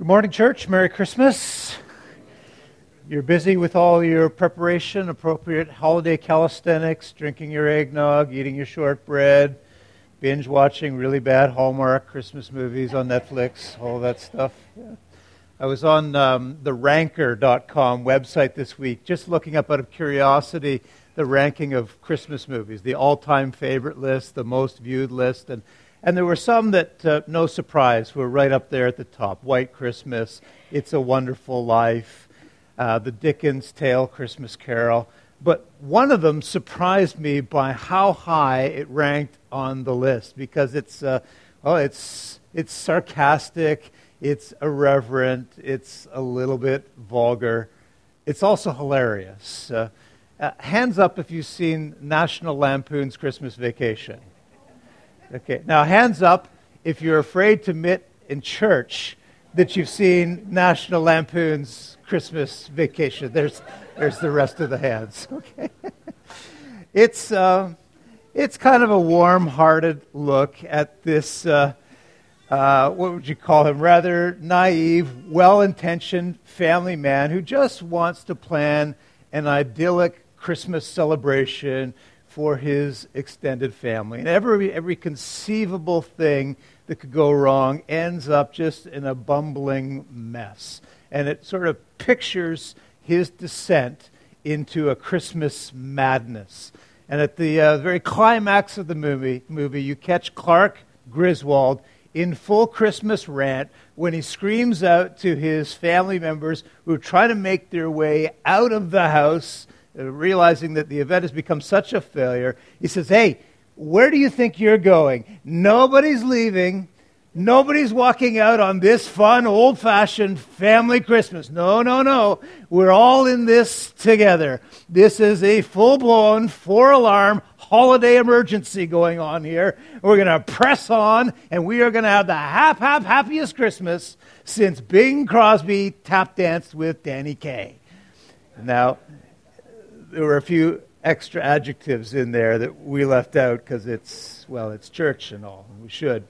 Good morning, church. Merry Christmas. You're busy with all your preparation, appropriate holiday calisthenics, drinking your eggnog, eating your shortbread, binge watching really bad Hallmark Christmas movies on Netflix, all that stuff. Yeah. I was on um, the ranker.com website this week just looking up out of curiosity the ranking of Christmas movies, the all time favorite list, the most viewed list, and and there were some that, uh, no surprise, were right up there at the top White Christmas, It's a Wonderful Life, uh, the Dickens Tale, Christmas Carol. But one of them surprised me by how high it ranked on the list because it's, uh, well, it's, it's sarcastic, it's irreverent, it's a little bit vulgar. It's also hilarious. Uh, uh, hands up if you've seen National Lampoon's Christmas Vacation. Okay. Now, hands up if you're afraid to admit in church that you've seen National Lampoon's Christmas Vacation. There's, there's the rest of the hands. Okay. It's, uh, it's kind of a warm hearted look at this, uh, uh, what would you call him, rather naive, well intentioned family man who just wants to plan an idyllic Christmas celebration for his extended family. And every, every conceivable thing that could go wrong ends up just in a bumbling mess. And it sort of pictures his descent into a Christmas madness. And at the uh, very climax of the movie, movie, you catch Clark Griswold in full Christmas rant when he screams out to his family members who are trying to make their way out of the house Uh, realizing that the event has become such a failure, he says, Hey, where do you think you're going? Nobody's leaving. Nobody's walking out on this fun, old fashioned family Christmas. No, no, no. We're all in this together. This is a full blown, four alarm holiday emergency going on here. We're going to press on, and we are going to have the hap, hap, happiest Christmas since Bing Crosby tap danced with Danny Kaye. Now, there were a few extra adjectives in there that we left out because it's, well, it's church and all, and we should.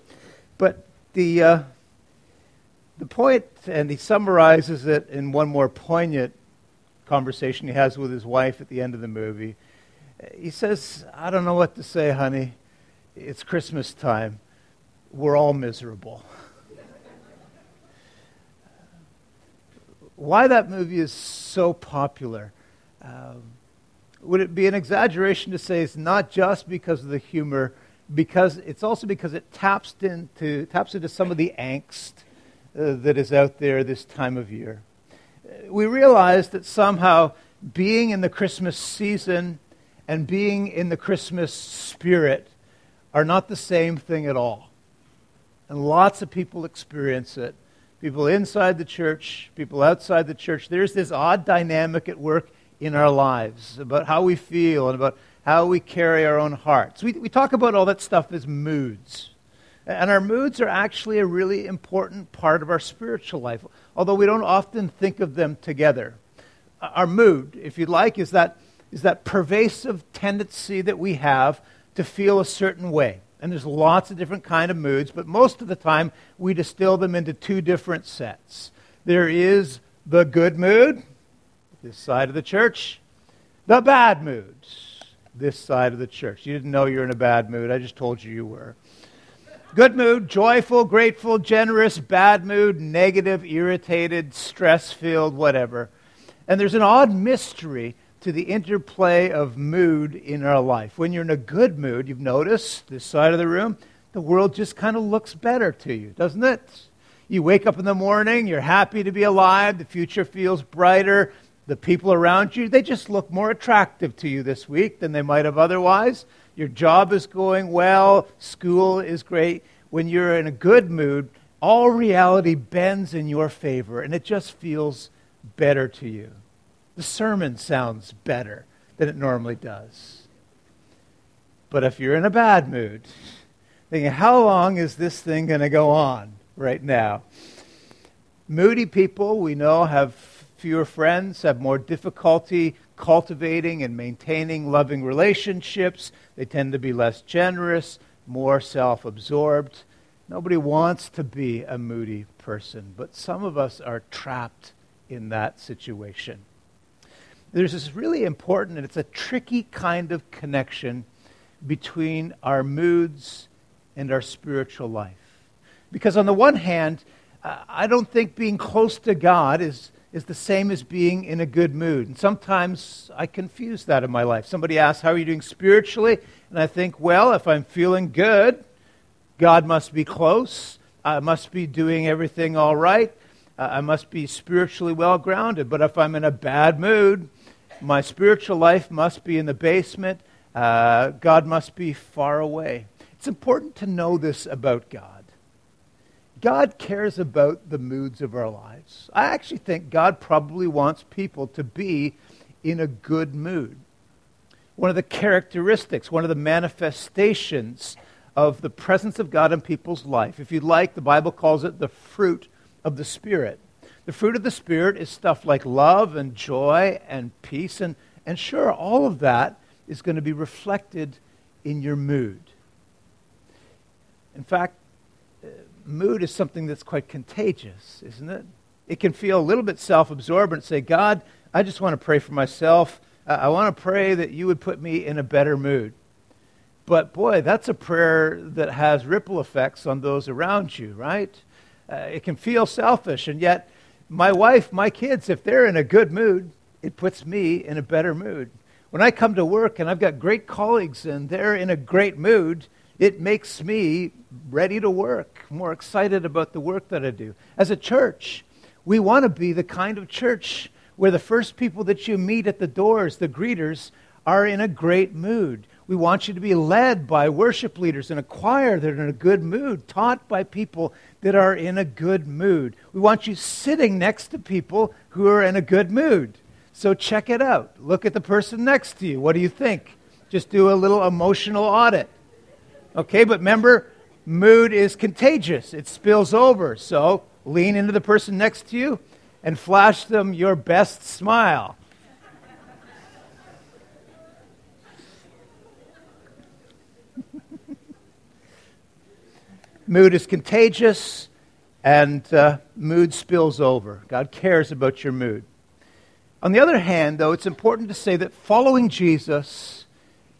But the, uh, the point, and he summarizes it in one more poignant conversation he has with his wife at the end of the movie. He says, I don't know what to say, honey. It's Christmas time. We're all miserable. Why that movie is so popular. Um, would it be an exaggeration to say it's not just because of the humor, because it's also because it taps into, taps into some of the angst uh, that is out there this time of year. Uh, we realize that somehow being in the Christmas season and being in the Christmas spirit are not the same thing at all. And lots of people experience it. People inside the church, people outside the church. There's this odd dynamic at work in our lives, about how we feel, and about how we carry our own hearts. We, we talk about all that stuff as moods. And our moods are actually a really important part of our spiritual life, although we don't often think of them together. Uh, our mood, if you'd like, is that, is that pervasive tendency that we have to feel a certain way. And there's lots of different kind of moods, but most of the time we distill them into two different sets. There is the good mood, this side of the church. The bad moods, this side of the church. You didn't know you were in a bad mood. I just told you you were. Good mood, joyful, grateful, generous, bad mood, negative, irritated, stress filled, whatever. And there's an odd mystery to the interplay of mood in our life. When you're in a good mood, you've noticed this side of the room, the world just kind of looks better to you, doesn't it? You wake up in the morning, you're happy to be alive, the future feels brighter, the people around you, they just look more attractive to you this week than they might have otherwise. Your job is going well, school is great. When you're in a good mood, all reality bends in your favor, and it just feels better to you. The sermon sounds better than it normally does. But if you're in a bad mood, thinking, how long is this thing going to go on right now? Moody people, we know, have fewer friends, have more difficulty cultivating and maintaining loving relationships. They tend to be less generous, more self absorbed. Nobody wants to be a moody person, but some of us are trapped in that situation. There's this really important, and it's a tricky kind of connection between our moods and our spiritual life. Because on the one hand, I don't think being close to God is, is the same as being in a good mood. And sometimes I confuse that in my life. Somebody asks, How are you doing spiritually? And I think, Well, if I'm feeling good, God must be close. I must be doing everything all right. Uh, I must be spiritually well grounded. But if I'm in a bad mood, my spiritual life must be in the basement. Uh, God must be far away. It's important to know this about God. God cares about the moods of our lives. I actually think God probably wants people to be in a good mood. One of the characteristics, one of the manifestations of the presence of God in people's life. If you like, the Bible calls it the fruit of the Spirit. The fruit of the Spirit is stuff like love and joy and peace. And, and sure, all of that is going to be reflected in your mood. In fact, mood is something that's quite contagious, isn't it? It can feel a little bit self absorbent. Say, God, I just want to pray for myself. I want to pray that you would put me in a better mood. But boy, that's a prayer that has ripple effects on those around you, right? Uh, it can feel selfish, and yet my wife, my kids, if they're in a good mood, it puts me in a better mood. When I come to work and I've got great colleagues and they're in a great mood, it makes me ready to work, more excited about the work that I do. As a church, we want to be the kind of church where the first people that you meet at the doors, the greeters, are in a great mood. We want you to be led by worship leaders in a choir that are in a good mood, taught by people that are in a good mood. We want you sitting next to people who are in a good mood. So check it out. Look at the person next to you. What do you think? Just do a little emotional audit. Okay, but remember, mood is contagious, it spills over. So lean into the person next to you and flash them your best smile. Mood is contagious, and uh, mood spills over. God cares about your mood. On the other hand, though, it's important to say that following Jesus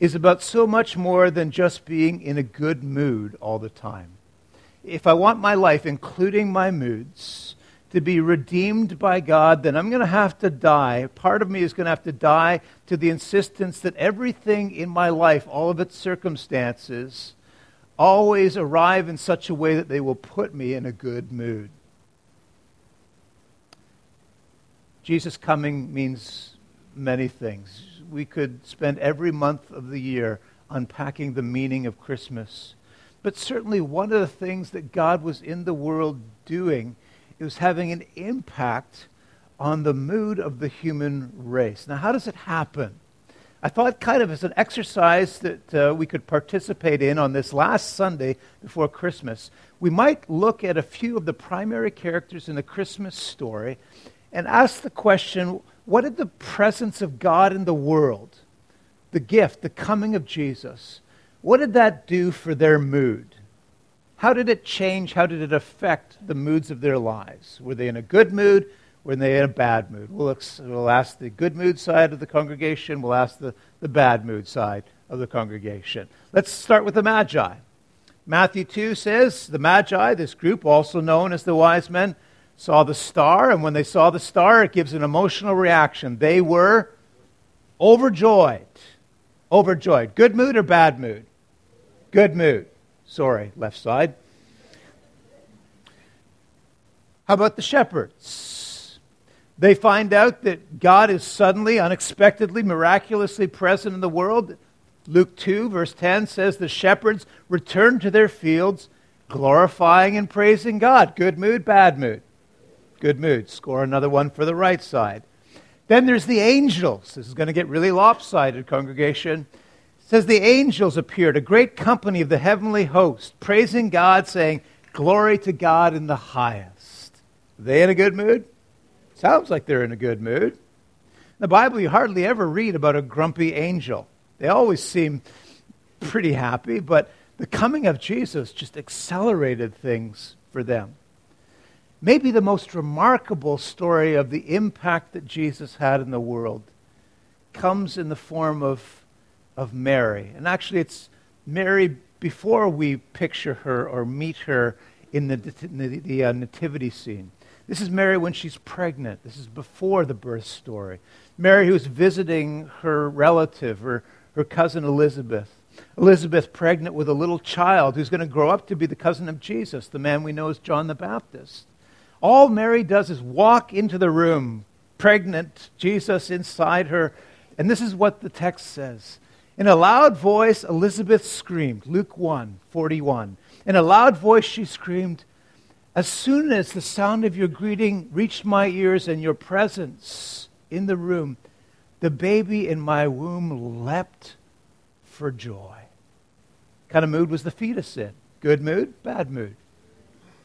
is about so much more than just being in a good mood all the time. If I want my life, including my moods, to be redeemed by God, then I'm going to have to die. Part of me is going to have to die to the insistence that everything in my life, all of its circumstances, always arrive in such a way that they will put me in a good mood. Jesus coming means many things. We could spend every month of the year unpacking the meaning of Christmas. But certainly, one of the things that God was in the world doing it was having an impact on the mood of the human race. Now, how does it happen? I thought, kind of as an exercise that uh, we could participate in on this last Sunday before Christmas, we might look at a few of the primary characters in the Christmas story and ask the question what did the presence of God in the world, the gift, the coming of Jesus, what did that do for their mood? How did it change? How did it affect the moods of their lives? Were they in a good mood? when they're in a bad mood. We'll, we'll ask the good mood side of the congregation, we'll ask the, the bad mood side of the congregation. Let's start with the Magi. Matthew 2 says, The Magi, this group, also known as the wise men, saw the star, and when they saw the star, it gives an emotional reaction. They were overjoyed. Overjoyed. Good mood or bad mood? Good mood. Sorry, left side. How about the shepherds? They find out that God is suddenly, unexpectedly, miraculously present in the world. Luke 2, verse 10 says, The shepherds returned to their fields, glorifying and praising God. Good mood, bad mood. Good mood. Score another one for the right side. Then there's the angels. This is going to get really lopsided, congregation. It says the angels appeared, a great company of the heavenly host, praising God, saying, Glory to God in the highest. Are they in a good mood? Sounds like they're in a good mood. In the Bible, you hardly ever read about a grumpy angel. They always seem pretty happy, but The coming of Jesus just accelerated things for them. Maybe the most remarkable story of the impact that Jesus had in the world comes in the form of, of Mary. And actually, it's Mary before we picture her or meet her in the, the, the uh, nativity scene. This is Mary when she's pregnant. This is before the birth story. Mary, who's visiting her relative, her, her cousin Elizabeth. Elizabeth, pregnant with a little child who's going to grow up to be the cousin of Jesus, the man we know as John the Baptist. All Mary does is walk into the room, pregnant, Jesus inside her, and this is what the text says. In a loud voice, Elizabeth screamed, Luke 1 41. In a loud voice, she screamed, As soon as the sound of your greeting reached my ears and your presence in the room, the baby in my womb leapt for joy. What kind of mood was the fetus in? Good mood? Bad mood?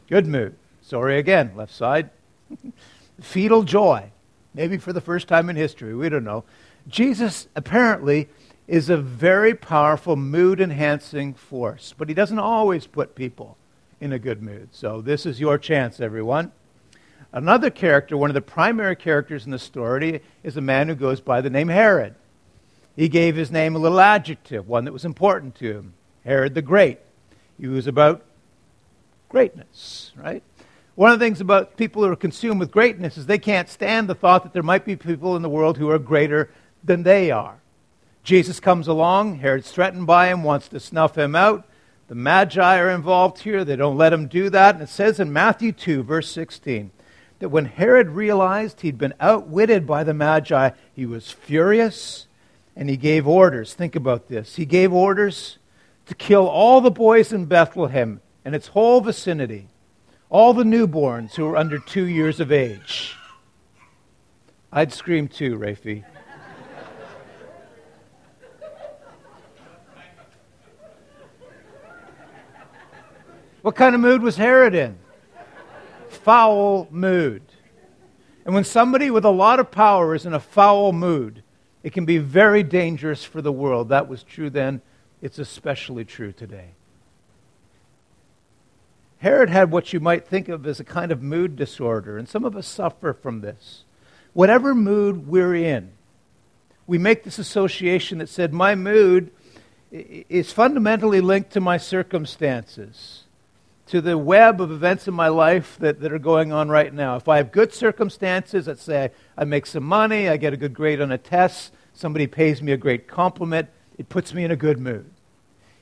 Good mood. Sorry again, left side. Fetal joy. Maybe for the first time in history. We don't know. Jesus apparently is a very powerful mood enhancing force, but he doesn't always put people in a good mood. So this is your chance, everyone. Another character, one of the primary characters in the story, is a man who goes by the name Herod. He gave his name a little adjective, one that was important to him Herod the Great. He was about greatness, right? One of the things about people who are consumed with greatness is they can't stand the thought that there might be people in the world who are greater than they are. Jesus comes along, Herod's threatened by him, wants to snuff him out. The Magi are involved here. They don't let him do that. And it says in Matthew 2, verse 16, that when Herod realized he'd been outwitted by the Magi, he was furious and he gave orders. Think about this. He gave orders to kill all the boys in Bethlehem and its whole vicinity, all the newborns who were under two years of age. I'd scream too, Rafi. what kind of mood was Herod in? foul mood. And when somebody with a lot of power is in a foul mood, it can be very dangerous for the world. That was true then, it's especially true today. Herod had what you might think of as a kind of mood disorder, and some of us suffer from this. Whatever mood we're in, we make this association that said, My mood is fundamentally linked to my circumstances to the web of events in my life that, that are going on right now. If I have good circumstances, let's say I, I make some money, I get a good grade on a test, somebody pays me a great compliment, it puts me in a good mood.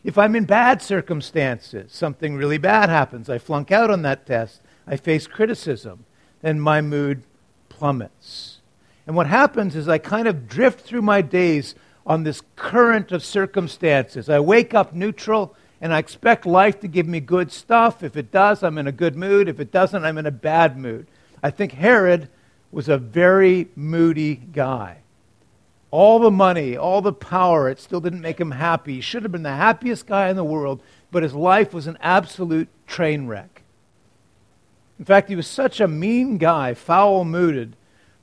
If I'm in bad circumstances, something really bad happens, I flunk out on that test, I face criticism, then my mood plummets. And what happens is I kind of drift through my days on this current of circumstances. I wake up neutral and I expect life to give me good stuff. If it does, I'm in a good mood. If it doesn't, I'm in a bad mood. I think Herod was a very moody guy. All the money, all the power, it still didn't make him happy. He should have been the happiest guy in the world, but his life was an absolute train wreck. In fact, he was such a mean guy, foul mooded,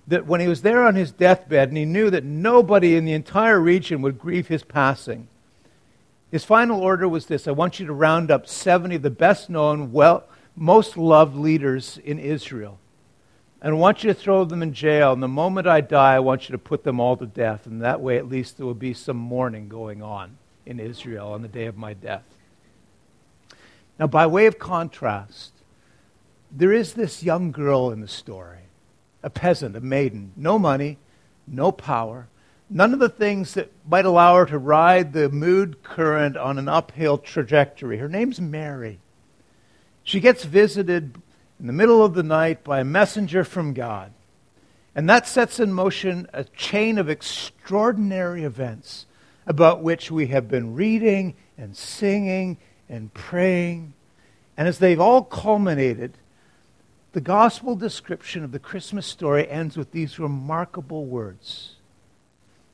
that when he was there on his deathbed and he knew that nobody in the entire region would grieve his passing, his final order was this I want you to round up 70 of the best known, well, most loved leaders in Israel. And I want you to throw them in jail. And the moment I die, I want you to put them all to death. And that way, at least, there will be some mourning going on in Israel on the day of my death. Now, by way of contrast, there is this young girl in the story, a peasant, a maiden, no money, no power, none of the things that might allow her to ride the mood current on an uphill trajectory. Her name's Mary. She gets visited in the middle of the night by a messenger from God. And that sets in motion a chain of extraordinary events about which we have been reading and singing and praying. And as they've all culminated, the gospel description of the Christmas story ends with these remarkable words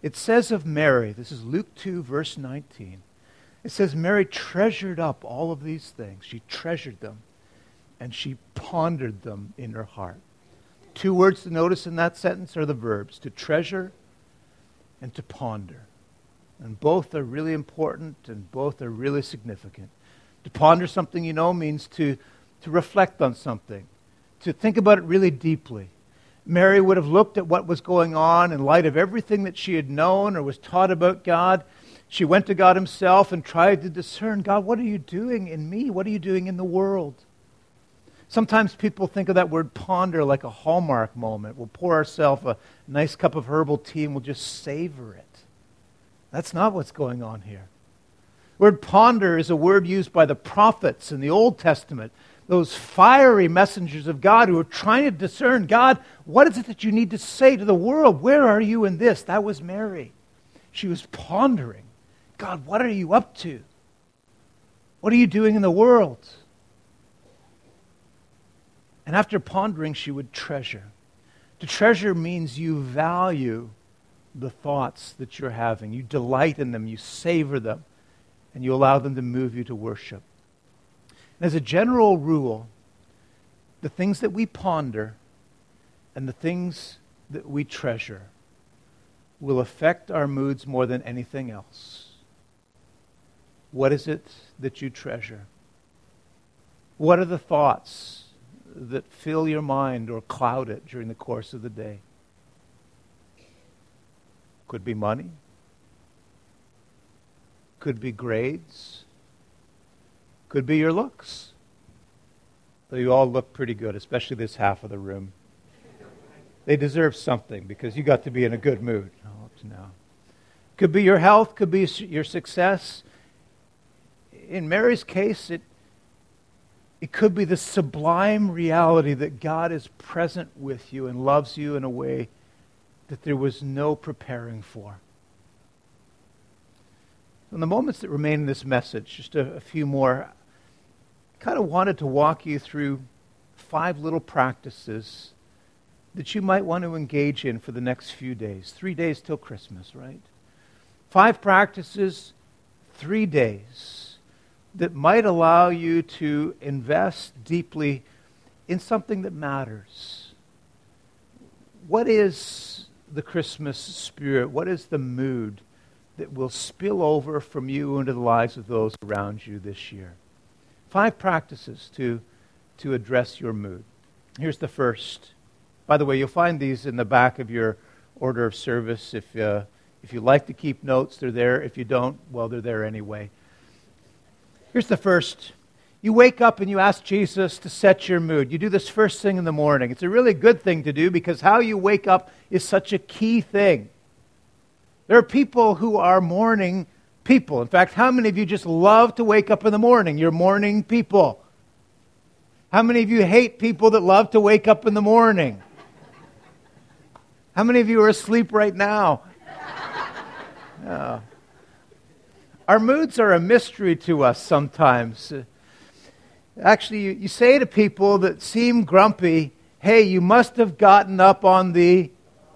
it says of Mary, this is Luke 2, verse 19. It says, Mary treasured up all of these things. She treasured them, and she pondered them in her heart. Two words to notice in that sentence are the verbs to treasure and to ponder. And both are really important and both are really significant. To ponder something you know means to, to reflect on something, to think about it really deeply. Mary would have looked at what was going on in light of everything that she had known or was taught about God. She went to God Himself and tried to discern God, what are you doing in me? What are you doing in the world? Sometimes people think of that word ponder like a hallmark moment. We'll pour ourselves a nice cup of herbal tea and we'll just savor it. That's not what's going on here. The word ponder is a word used by the prophets in the Old Testament, those fiery messengers of God who are trying to discern God, what is it that you need to say to the world? Where are you in this? That was Mary. She was pondering God, what are you up to? What are you doing in the world? And after pondering, she would treasure. To treasure means you value the thoughts that you're having. You delight in them, you savor them, and you allow them to move you to worship. And as a general rule, the things that we ponder and the things that we treasure will affect our moods more than anything else. What is it that you treasure? What are the thoughts that fill your mind or cloud it during the course of the day. Could be money. Could be grades. Could be your looks. Though you all look pretty good, especially this half of the room. They deserve something because you got to be in a good mood oh, up to now. Could be your health, could be your success. In Mary's case, it it could be the sublime reality that God is present with you and loves you in a way that there was no preparing for. In the moments that remain in this message, just a, a few more, I kind of wanted to walk you through five little practices that you might want to engage in for the next few days. Three days till Christmas, right? Five practices, three days that might allow you to invest deeply in something that matters. What is the Christmas spirit? What is the mood that will spill over from you into the lives of those around you this year? Five practices to, to address your mood. Here's the first. By the way, you'll find these in the back of your order of service. If, uh, if you like to keep notes, they're there. If you don't, well, they're there anyway. Here's the first. You wake up and you ask Jesus to set your mood. You do this first thing in the morning. It's a really good thing to do because how you wake up is such a key thing. There are people who are morning people. In fact, how many of you just love to wake up in the morning? You're morning people. How many of you hate people that love to wake up in the morning? How many of you are asleep right now? Oh. Our moods are a mystery to us sometimes. Actually, you, you say to people that seem grumpy, hey, you must have gotten up on the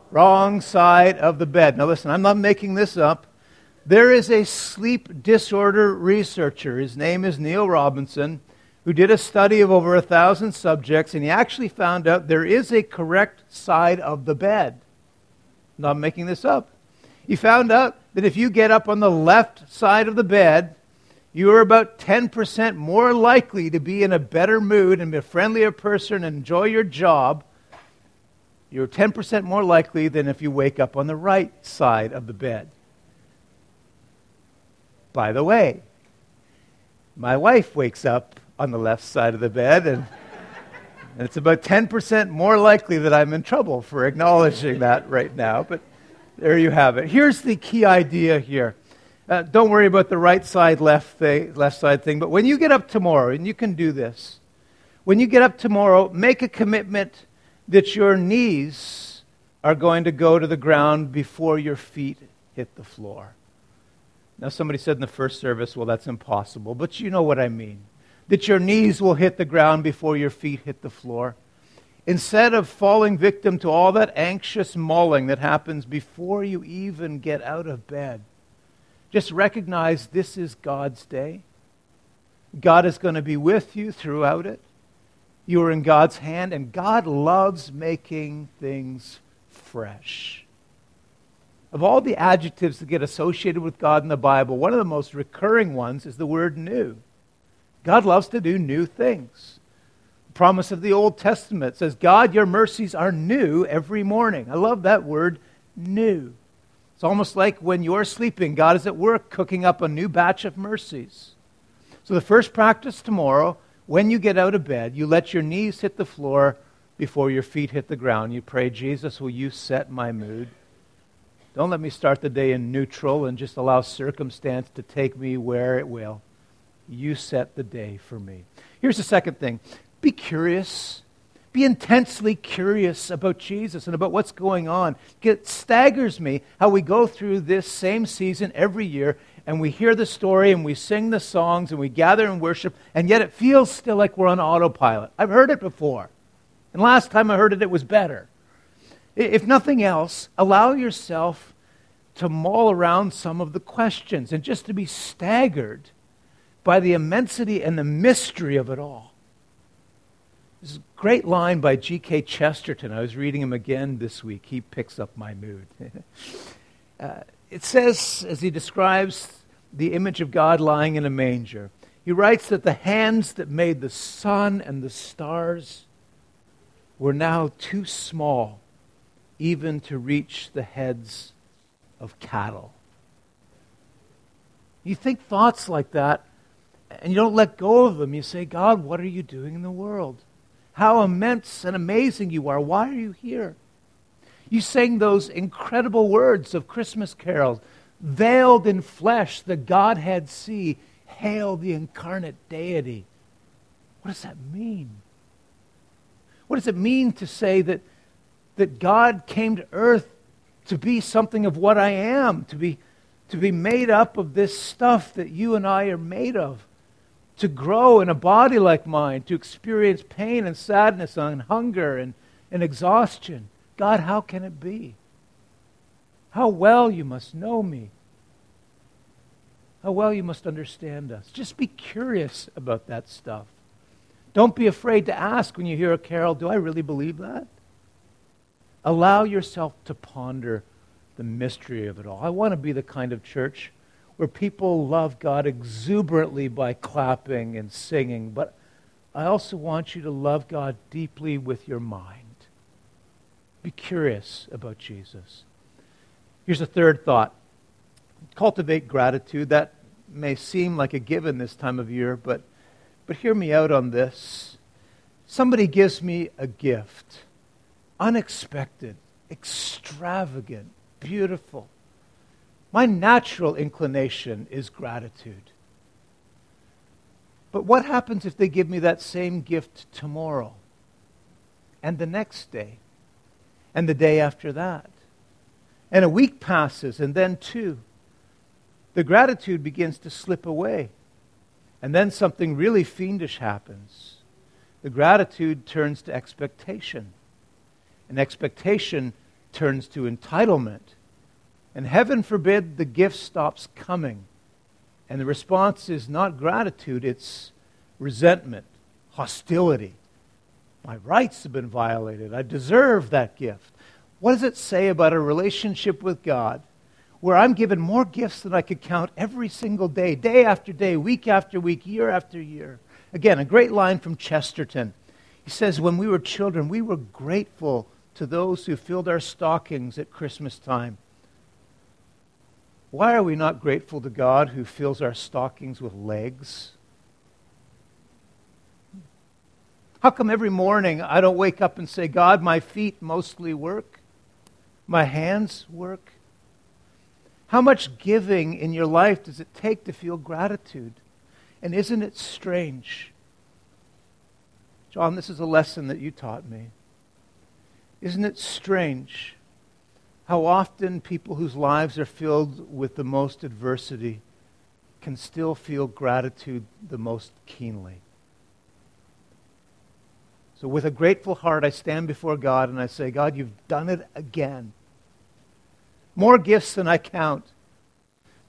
wrong side of the bed. Now, listen, I'm not making this up. There is a sleep disorder researcher. His name is Neil Robinson, who did a study of over a thousand subjects, and he actually found out there is a correct side of the bed. I'm not making this up. He found out that if you get up on the left side of the bed, you are about 10% more likely to be in a better mood and be a friendlier person and enjoy your job. You're 10% more likely than if you wake up on the right side of the bed. By the way, my wife wakes up on the left side of the bed, and, and it's about 10% more likely that I'm in trouble for acknowledging that right now. But there you have it. Here's the key idea here. Uh, don't worry about the right side, left, thing, left side thing. But when you get up tomorrow, and you can do this, when you get up tomorrow, make a commitment that your knees are going to go to the ground before your feet hit the floor. Now, somebody said in the first service, well, that's impossible. But you know what I mean. That your knees will hit the ground before your feet hit the floor. Instead of falling victim to all that anxious mulling that happens before you even get out of bed, just recognize this is God's day. God is going to be with you throughout it. You are in God's hand, and God loves making things fresh. Of all the adjectives that get associated with God in the Bible, one of the most recurring ones is the word new. God loves to do new things. Promise of the Old Testament says, God, your mercies are new every morning. I love that word, new. It's almost like when you're sleeping, God is at work cooking up a new batch of mercies. So the first practice tomorrow, when you get out of bed, you let your knees hit the floor before your feet hit the ground. You pray, Jesus, will you set my mood? Don't let me start the day in neutral and just allow circumstance to take me where it will. You set the day for me. Here's the second thing be curious. Be intensely curious about Jesus and about what's going on. It staggers me how we go through this same season every year and we hear the story and we sing the songs and we gather and worship, and yet it feels still like we're on autopilot. I've heard it before. And last time I heard it, it was better. If nothing else, allow yourself to mull around some of the questions and just to be staggered by the immensity and the mystery of it all. This is a great line by G.K. Chesterton. I was reading him again this week. He picks up my mood. uh, it says, as he describes the image of God lying in a manger, he writes that the hands that made the sun and the stars were now too small even to reach the heads of cattle. You think thoughts like that, and you don't let go of them. You say, God, what are you doing in the world? How immense and amazing you are. Why are you here? You sang those incredible words of Christmas carols. Veiled in flesh, the Godhead see. Hail the incarnate deity. What does that mean? What does it mean to say that, that God came to earth to be something of what I am, to be, to be made up of this stuff that you and I are made of, to grow in a body like mine, to experience pain and sadness and hunger and, and exhaustion? God, how can it be? How well you must know me. How well you must understand us. Just be curious about that stuff. Don't be afraid to ask when you hear a carol, do I really believe that? Allow yourself to ponder the mystery of it all. I want to be the kind of church where people love God exuberantly by clapping and singing, but I also want you to love God deeply with your mind. Be curious about Jesus. Here's a third thought cultivate gratitude. That may seem like a given this time of year, but but hear me out on this. Somebody gives me a gift, unexpected, extravagant, beautiful. My natural inclination is gratitude. But what happens if they give me that same gift tomorrow and the next day and the day after that? And a week passes and then two. The gratitude begins to slip away. And then something really fiendish happens. The gratitude turns to expectation. And expectation turns to entitlement. And heaven forbid the gift stops coming. And the response is not gratitude, it's resentment, hostility. My rights have been violated. I deserve that gift. What does it say about a relationship with God where I'm given more gifts than I could count every single day, day after day, week after week, year after year. Again, a great line from Chesterton. He says, When we were children, we were grateful to those who filled our stockings at Christmas time. Why are we not grateful to God who fills our stockings with legs? How come every morning I don't wake up and say, God, my feet mostly work, my hands work? How much giving in your life does it take to feel gratitude? And isn't it strange? John, this is a lesson that you taught me. Isn't it strange how often people whose lives are filled with the most adversity can still feel gratitude the most keenly? So, with a grateful heart, I stand before God and I say, God, you've done it again more gifts than I count.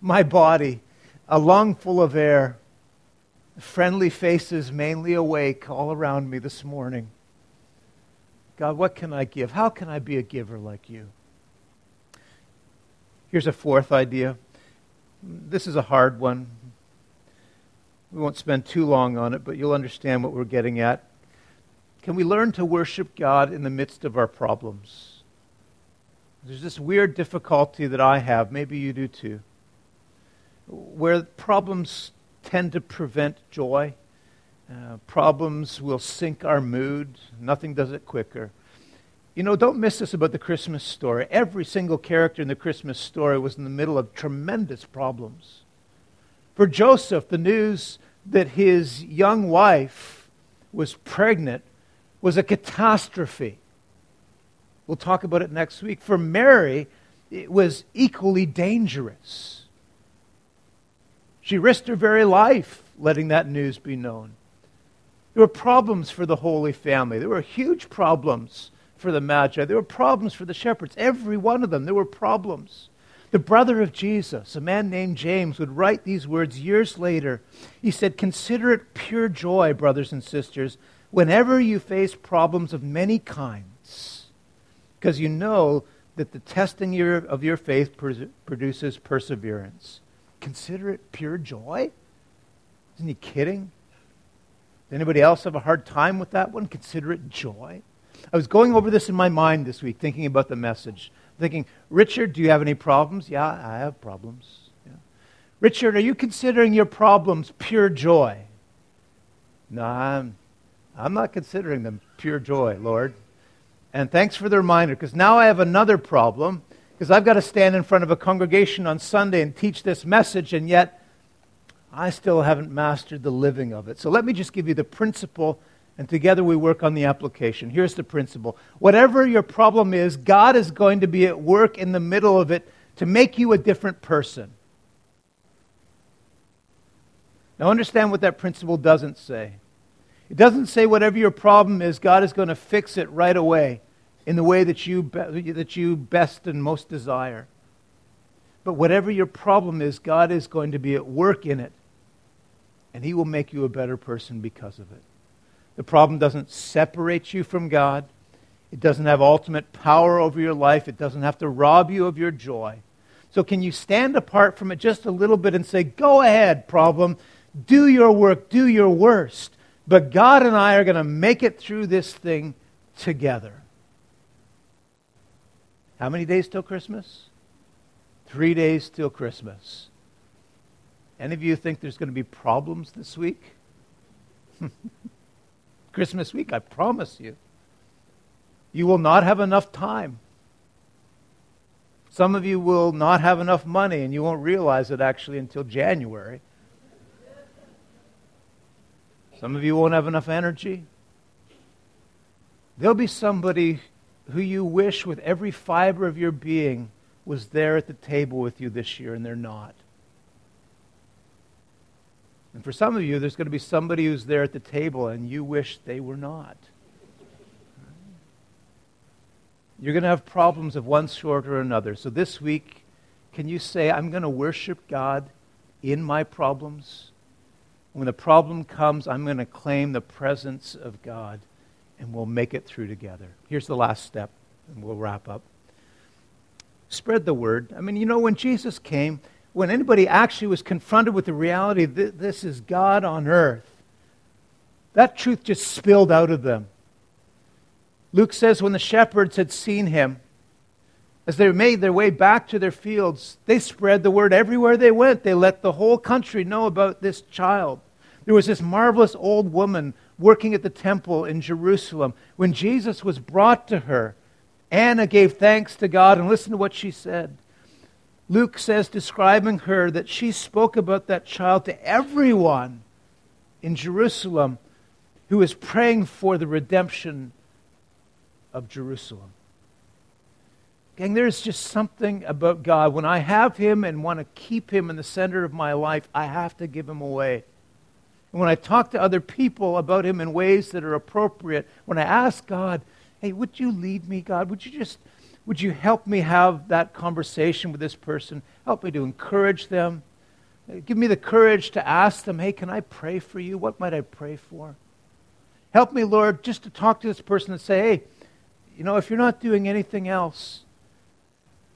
My body, a lung full of air, friendly faces mainly awake all around me this morning. God, what can I give? How can I be a giver like you? Here's a fourth idea. This is a hard one. We won't spend too long on it, but you'll understand what we're getting at. Can we learn to worship God in the midst of our problems? There's this weird difficulty that I have, maybe you do too, where problems tend to prevent joy. Uh, problems will sink our mood. Nothing does it quicker. You know, don't miss this about the Christmas story. Every single character in the Christmas story was in the middle of tremendous problems. For Joseph, the news that his young wife was pregnant was a catastrophe. We'll talk about it next week. For Mary, it was equally dangerous. She risked her very life letting that news be known. There were problems for the Holy Family. There were huge problems for the Magi. There were problems for the shepherds. Every one of them, there were problems. The brother of Jesus, a man named James, would write these words years later. He said, Consider it pure joy, brothers and sisters, whenever you face problems of many kinds, because you know that the testing of your faith produces perseverance. Consider it pure joy? Isn't he kidding? Does anybody else have a hard time with that one? Consider it joy. I was going over this in my mind this week, thinking about the message thinking, Richard, do you have any problems? Yeah, I have problems. Yeah. Richard, are you considering your problems pure joy? No, I'm, I'm not considering them pure joy, Lord. And thanks for the reminder, because now I have another problem, because I've got to stand in front of a congregation on Sunday and teach this message, and yet I still haven't mastered the living of it. So let me just give you the principle and together we work on the application. Here's the principle whatever your problem is, God is going to be at work in the middle of it to make you a different person. Now, understand what that principle doesn't say. It doesn't say whatever your problem is, God is going to fix it right away in the way that you, be- that you best and most desire. But whatever your problem is, God is going to be at work in it, and He will make you a better person because of it. The problem doesn't separate you from God. It doesn't have ultimate power over your life. It doesn't have to rob you of your joy. So, can you stand apart from it just a little bit and say, Go ahead, problem. Do your work. Do your worst. But God and I are going to make it through this thing together. How many days till Christmas? Three days till Christmas. Any of you think there's going to be problems this week? Christmas week, I promise you. You will not have enough time. Some of you will not have enough money, and you won't realize it actually until January. Some of you won't have enough energy. There'll be somebody who you wish with every fiber of your being was there at the table with you this year, and they're not. And for some of you, there's going to be somebody who's there at the table and you wish they were not. You're going to have problems of one sort or another. So this week, can you say, I'm going to worship God in my problems? When the problem comes, I'm going to claim the presence of God and we'll make it through together. Here's the last step, and we'll wrap up. Spread the word. I mean, you know, when Jesus came, when anybody actually was confronted with the reality that this is God on earth, that truth just spilled out of them. Luke says when the shepherds had seen him, as they made their way back to their fields, they spread the word everywhere they went. They let the whole country know about this child. There was this marvelous old woman working at the temple in Jerusalem. When Jesus was brought to her, Anna gave thanks to God, and listen to what she said. Luke says, describing her, that she spoke about that child to everyone in Jerusalem who was praying for the redemption of Jerusalem. Gang, there's just something about God. When I have Him and want to keep Him in the center of my life, I have to give Him away. And when I talk to other people about Him in ways that are appropriate, when I ask God, hey, would you lead me, God? Would you just would you help me have that conversation with this person? Help me to encourage them. Give me the courage to ask them, hey, can I pray for you? What might I pray for? Help me, Lord, just to talk to this person and say, hey, you know, if you're not doing anything else,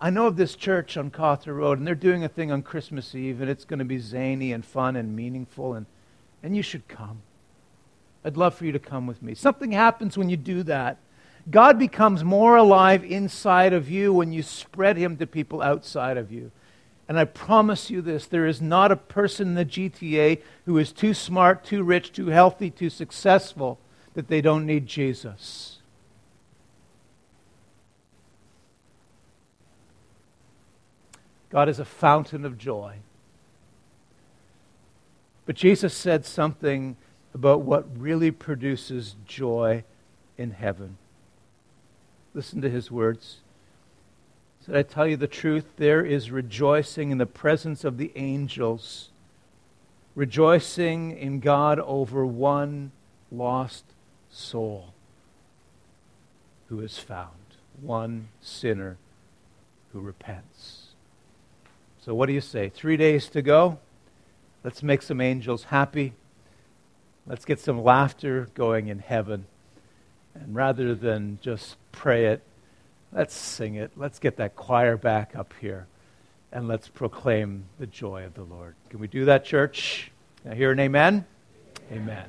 I know of this church on Cawthra Road, and they're doing a thing on Christmas Eve, and it's going to be zany and fun and meaningful. And And you should come. I'd love for you to come with me. Something happens when you do that. God becomes more alive inside of you when you spread Him to people outside of you. And I promise you this there is not a person in the GTA who is too smart, too rich, too healthy, too successful that they don't need Jesus. God is a fountain of joy. But Jesus said something about what really produces joy in heaven. Listen to his words. He said, I tell you the truth, there is rejoicing in the presence of the angels, rejoicing in God over one lost soul who is found, one sinner who repents. So, what do you say? Three days to go? Let's make some angels happy. Let's get some laughter going in heaven. And rather than just pray it, let's sing it. Let's get that choir back up here. And let's proclaim the joy of the Lord. Can we do that, church? I hear an amen? Amen.